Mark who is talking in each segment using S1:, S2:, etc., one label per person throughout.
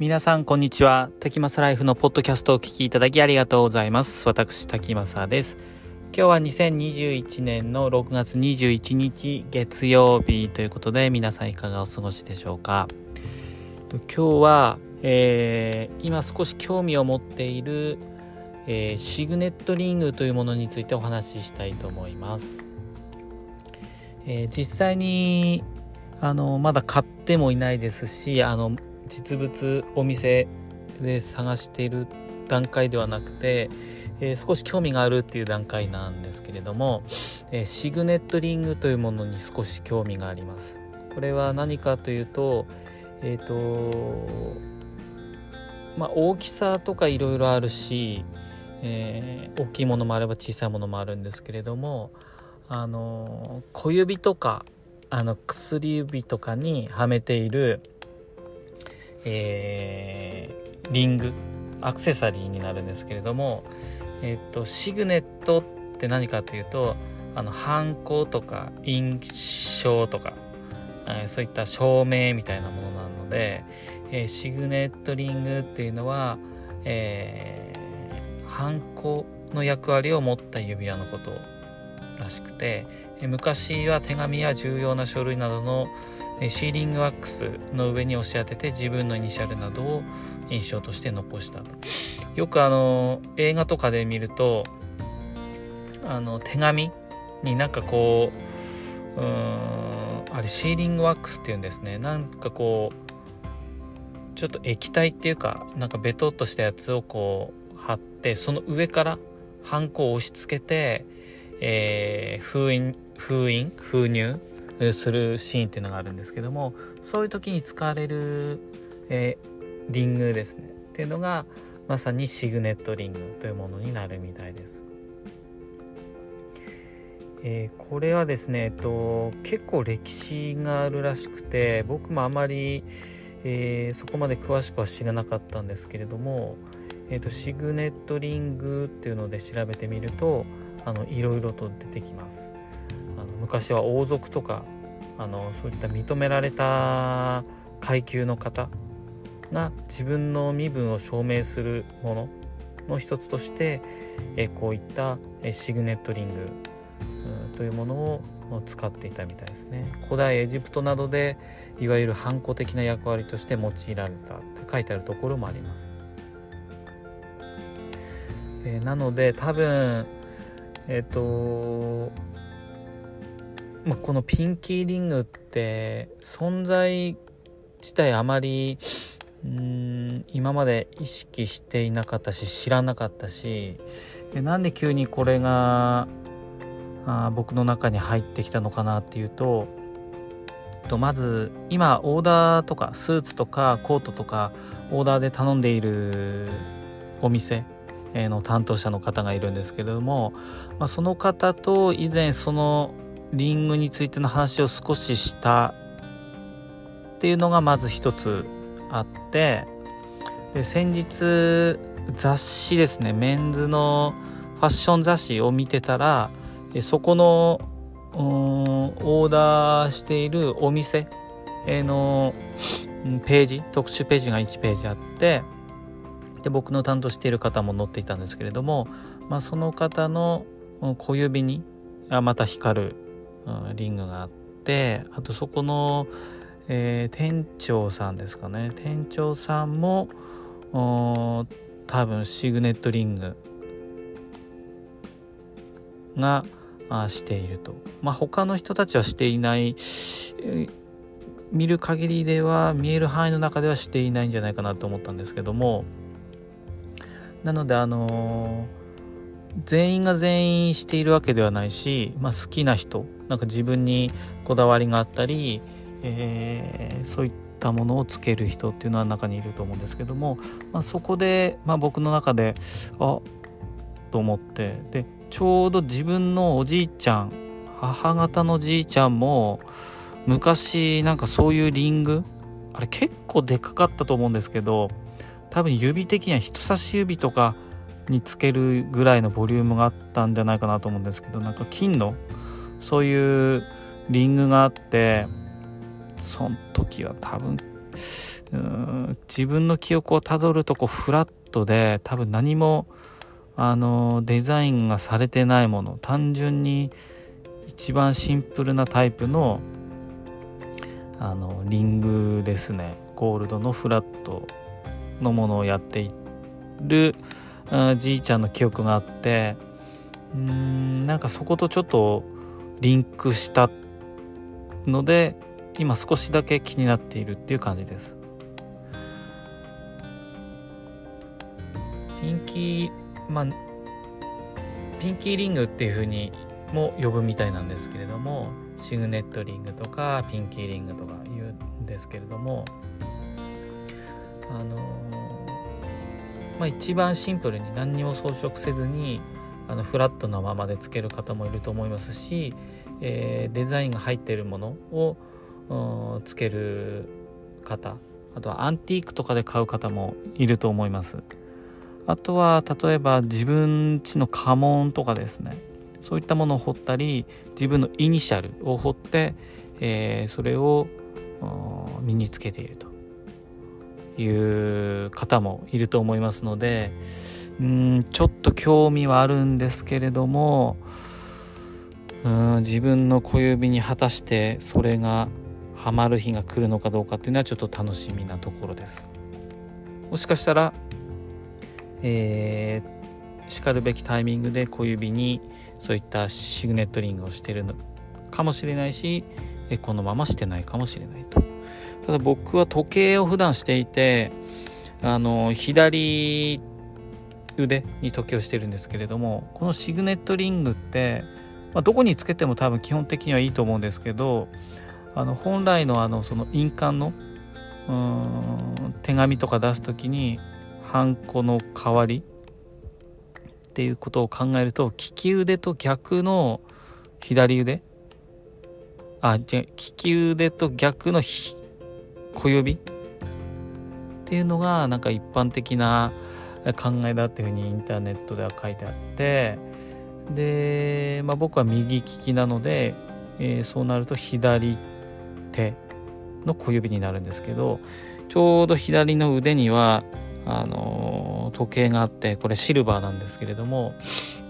S1: 皆さんこんにちは。滝正ライフのポッドキャストをお聞きいただきありがとうございます。私滝正です。今日は2021年の6月21日月曜日ということで皆さんいかがお過ごしでしょうか？今日は、えー、今少し興味を持っている、えー、シグネットリングというものについてお話ししたいと思います、えー、実際にあのまだ買ってもいないですしあの実物お店で探している段階ではなくて、えー、少し興味があるっていう段階なんですけれども、えー、シグネットリングというものに少し興味があります。これは何かというと、え、ー、と、まあ、大きさとかいろいろあるし、えー、大きいものもあれば小さいものもあるんですけれども、あの小指とかあの薬指とかにはめているえー、リングアクセサリーになるんですけれども、えっと、シグネットって何かというとあのハンコとか印象とか、えー、そういった証明みたいなものなので、えー、シグネットリングっていうのは、えー、ハンコの役割を持った指輪のことをらしくて、昔は手紙や重要な書類などのシーリングワックスの上に押し当てて自分のイニシャルなどを印象として残したと。よくあの映画とかで見るとあの手紙になんかこううんあれシーリングワックスっていうんですね。なんかこうちょっと液体っていうかなんかベトっとしたやつをこう貼ってその上からハンコを押し付けて、えー、封印封印封入するシーンっていうのがあるんですけどもそういう時に使われる、えー、リングですねっていうのがまさにシグネットリングというものになるみたいです。えー、これはですね、えっと、結構歴史があるらしくて僕もあまり、えー、そこまで詳しくは知らなかったんですけれども、えーと、シグネットリングっていうので調べてみるとあのいろいろと出てきます。あの昔は王族とかあのそういった認められた階級の方が自分の身分を証明するものの一つとしてえこういったシグネットリングというものを使っていたみたいですね古代エジプトなどでいわゆる反抗的な役割として用いられたって書いてあるところもあります、えー、なので多分えっ、ー、とまあ、このピンキーリングって存在自体あまりうん今まで意識していなかったし知らなかったしなんで急にこれがあ僕の中に入ってきたのかなっていうととまず今オーダーとかスーツとかコートとかオーダーで頼んでいるお店の担当者の方がいるんですけれども、まあ、その方と以前そのリングについての話を少ししたっていうのがまず一つあってで先日雑誌ですねメンズのファッション雑誌を見てたらそこのオーダーしているお店のページ特集ページが1ページあってで僕の担当している方も載っていたんですけれども、まあ、その方の小指にまた光るリングがあってあとそこの、えー、店長さんですかね。店長さんも多分シグネットリングがしていると。まあ他の人たちはしていない、見る限りでは見える範囲の中ではしていないんじゃないかなと思ったんですけどもなのであのー全員が全員しているわけではないし、まあ、好きな人なんか自分にこだわりがあったり、えー、そういったものをつける人っていうのは中にいると思うんですけども、まあ、そこで、まあ、僕の中であと思ってでちょうど自分のおじいちゃん母方のじいちゃんも昔なんかそういうリングあれ結構でかかったと思うんですけど多分指的には人差し指とかにつけるぐらいのボリュームがあったんじゃないかなと思うんですけどなんか金のそういうリングがあってその時は多分自分の記憶をたどるとこうフラットで多分何もあのデザインがされてないもの単純に一番シンプルなタイプのあのリングですね。ゴールドのフラット。のものをやっているじいちゃんの記憶があってうんなんかそことちょっとリンクしたので今少しだけ気になっているっていう感じです。ピンキーまあピンキーリングっていう風にも呼ぶみたいなんですけれどもシグネットリングとかピンキーリングとか言うんですけれどもあのまあ一番シンプルに何にも装飾せずにあのフラットなままでつける方もいると思いますし、えー、デザインが入っているものをつける方あとはアンティークとかで買う方もいると思います。あとは例えば自分家の家紋とかですね。そういったものを彫ったり自分のイニシャルを彫って、えー、それを身につけていると。いう方もいると思いますのでうんちょっと興味はあるんですけれどもうん自分の小指に果たしてそれがハマる日が来るのかどうかっていうのはちょっと楽しみなところです。もしかしたら、えー、しかるべきタイミングで小指にそういったシグネットリングをしてるのかもしれないしこのまましてないかもしれないと。ただ僕は時計を普段していてあの左腕に時計をしてるんですけれどもこのシグネットリングって、まあ、どこにつけても多分基本的にはいいと思うんですけどあの本来のあのその印鑑のうん手紙とか出す時にハンコの代わりっていうことを考えると利き腕と逆の左腕？あじゃ利き腕と逆の小指？っていうのがなんか一般的な考えだっていうふうにインターネットでは書いてあってで、まあ、僕は右利きなので、えー、そうなると左手の小指になるんですけどちょうど左の腕にはあのー、時計があってこれシルバーなんですけれども、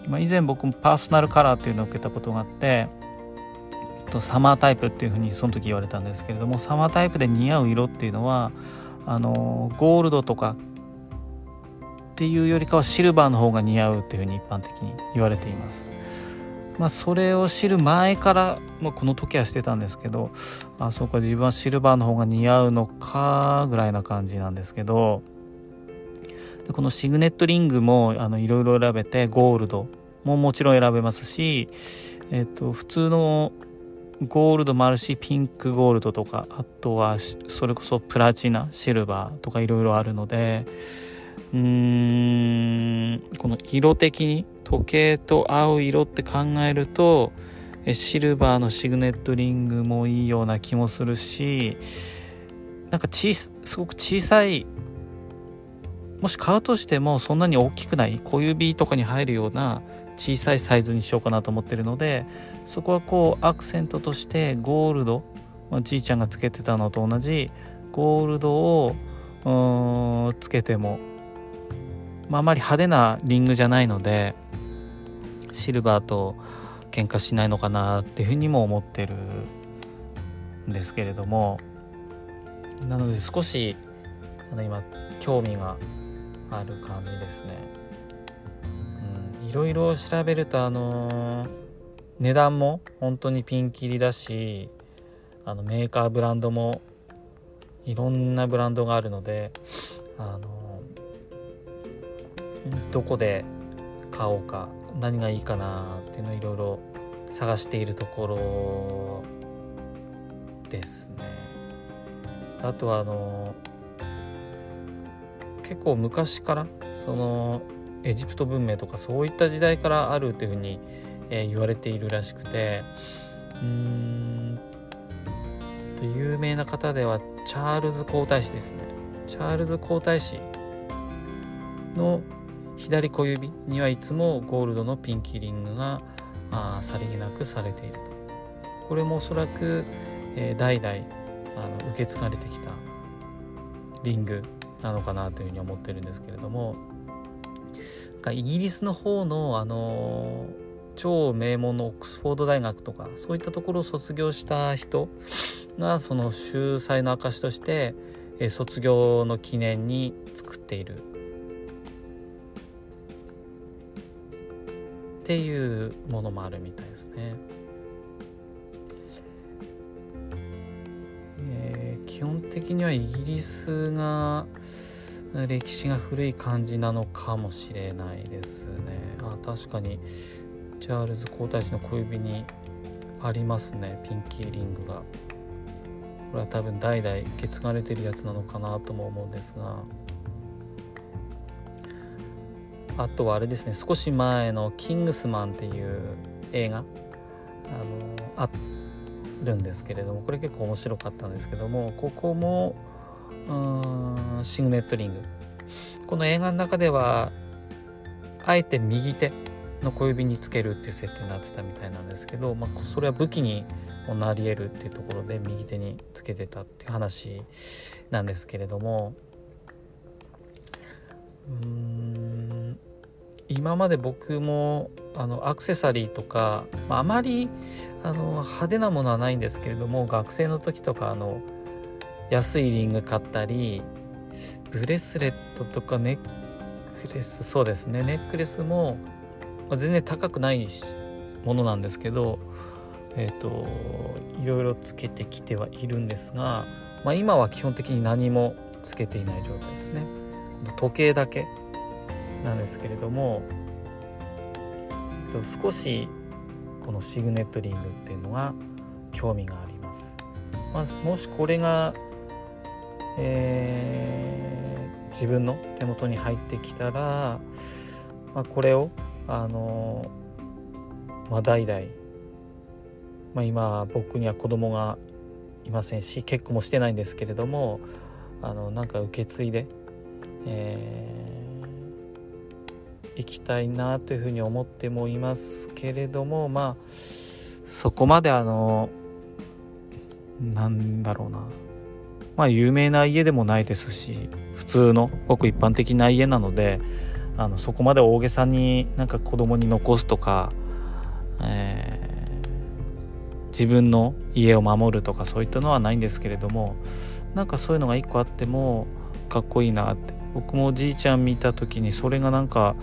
S1: まあ、以前僕もパーソナルカラーっていうのを受けたことがあって、と、サマータイプっていうふうにその時言われたんですけれどもサマータイプで似合う色っていうのはあの、ゴールドとかっていうよりかはシルバーの方が似合うっていうふうに一般的に言われています。まあ、それを知る前から、まあ、この時はしてたんですけどあそうか自分はシルバーの方が似合うのかぐらいな感じなんですけどでこのシグネットリングもいろいろ選べてゴールドももちろん選べますし、えっと、普通のゴールドもあるしピンクゴールドとかあとはそれこそプラチナシルバーとかいろいろあるのでうーんこの色的に時計と合う色って考えるとシルバーのシグネットリングもいいような気もするしなんか小すごく小さいもし買うとしてもそんなに大きくない小指とかに入るような小さいサイズにしようかなと思ってるのでそこはこうアクセントとしてゴールド、まあ、じいちゃんがつけてたのと同じゴールドをつけてもまあ、あまり派手なリングじゃないのでシルバーと喧嘩しないのかなっていうふうにも思ってるんですけれどもなので少しあの今興味がある感じですね。いろいろ調べるとあの値段も本当にピンキリだしあのメーカーブランドもいろんなブランドがあるのであのどこで買おうか何がいいかなっていうのをいろいろ探しているところですね。あとはあの結構昔からそのエジプト文明とかそういった時代からあるというふうに、えー、言われているらしくてうん有名な方ではチャールズ皇太子ですね。チャールズ皇太子の左小指にはいつもゴールドのピンキーリングがあさりげなくされていると。これもおそらく、えー、代々あの受け継がれてきたリングなのかなというふうに思ってるんですけれどもイギリスの方のあの超名門のオックスフォード大学とかそういったところを卒業した人がその秀才の証として、え卒業の記念に作っているっていうものもあるみたいですね。えー、基本的にはイギリスが歴史が古い感じなのかもしれないですね。あ確かにチャールズ皇太子の小指にありますねピンキーリングが。これは多分代々受け継がれてるやつなのかなとも思うんですがあとはあれですね少し前の「キングスマン」っていう映画あのあるんですけれどもこれ結構面白かったんですけどもここもうんシグネットリングこの映画の中ではあえて右手の小指につけるっていう設定になってたみたいなんですけど、まあ、それは武器になり得るっていうところで右手につけてたっていう話なんですけれどもうん今まで僕もあのアクセサリーとか、まあ、あまりあの派手なものはないんですけれども学生の時とかあの安いリング買ったりブレスレットとかネックレスそうですねネックレスもまあ、全然高くないものなんですけどえっ、ー、といろいろつけてきてはいるんですが、まあ、今は基本的に何もつけていない状態ですね。時計だけなんですけれども、えー、と少しこのシグネットリングっていうのが興味があります、まあ、もしこれが、えー、自分の手元に入ってきたら、まあ、これをあのまあ代々、まあ、今僕には子供がいませんし結婚もしてないんですけれどもあのなんか受け継いで、えー、いきたいなというふうに思ってもいますけれどもまあそこまであのなんだろうな。まあ有名な家でもないですし普通のごく一般的な家なのであのそこまで大げさになんか子供に残すとか、えー、自分の家を守るとかそういったのはないんですけれどもなんかそういうのが一個あってもかっこいいなって。僕もおじいちゃん見た時にそれがなんか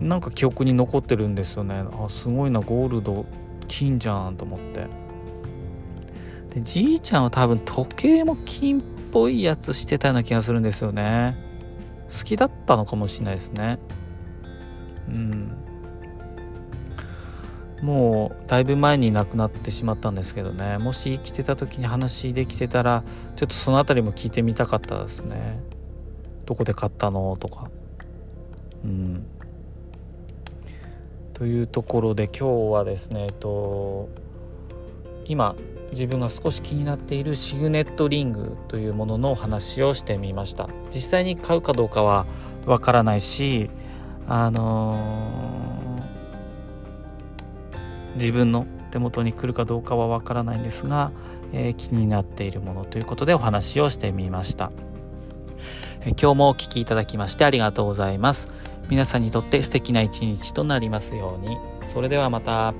S1: なんか記憶に残ってるんですよね。あすごいなゴールド金じゃんと思って。でじいちゃんは多分時計も金っぽいやつしてたような気がするんですよね。好きだったのかもしれないですね。うん。もうだいぶ前に亡くなってしまったんですけどね。もし生きてた時に話できてたらちょっとその辺りも聞いてみたかったですね。どこで買ったのとか。うん。というところで今日はですねえっと今自分が少し気になっているシグネットリングというもののお話をしてみました。実際に買うかどうかはわからないしあのー、自分の手元に来るかどうかはわからないんですが、えー、気になっているものということでお話をしてみました、えー、今日もお聴きいただきましてありがとうございます。皆さんにとって素敵な一日となりますように。それではまた。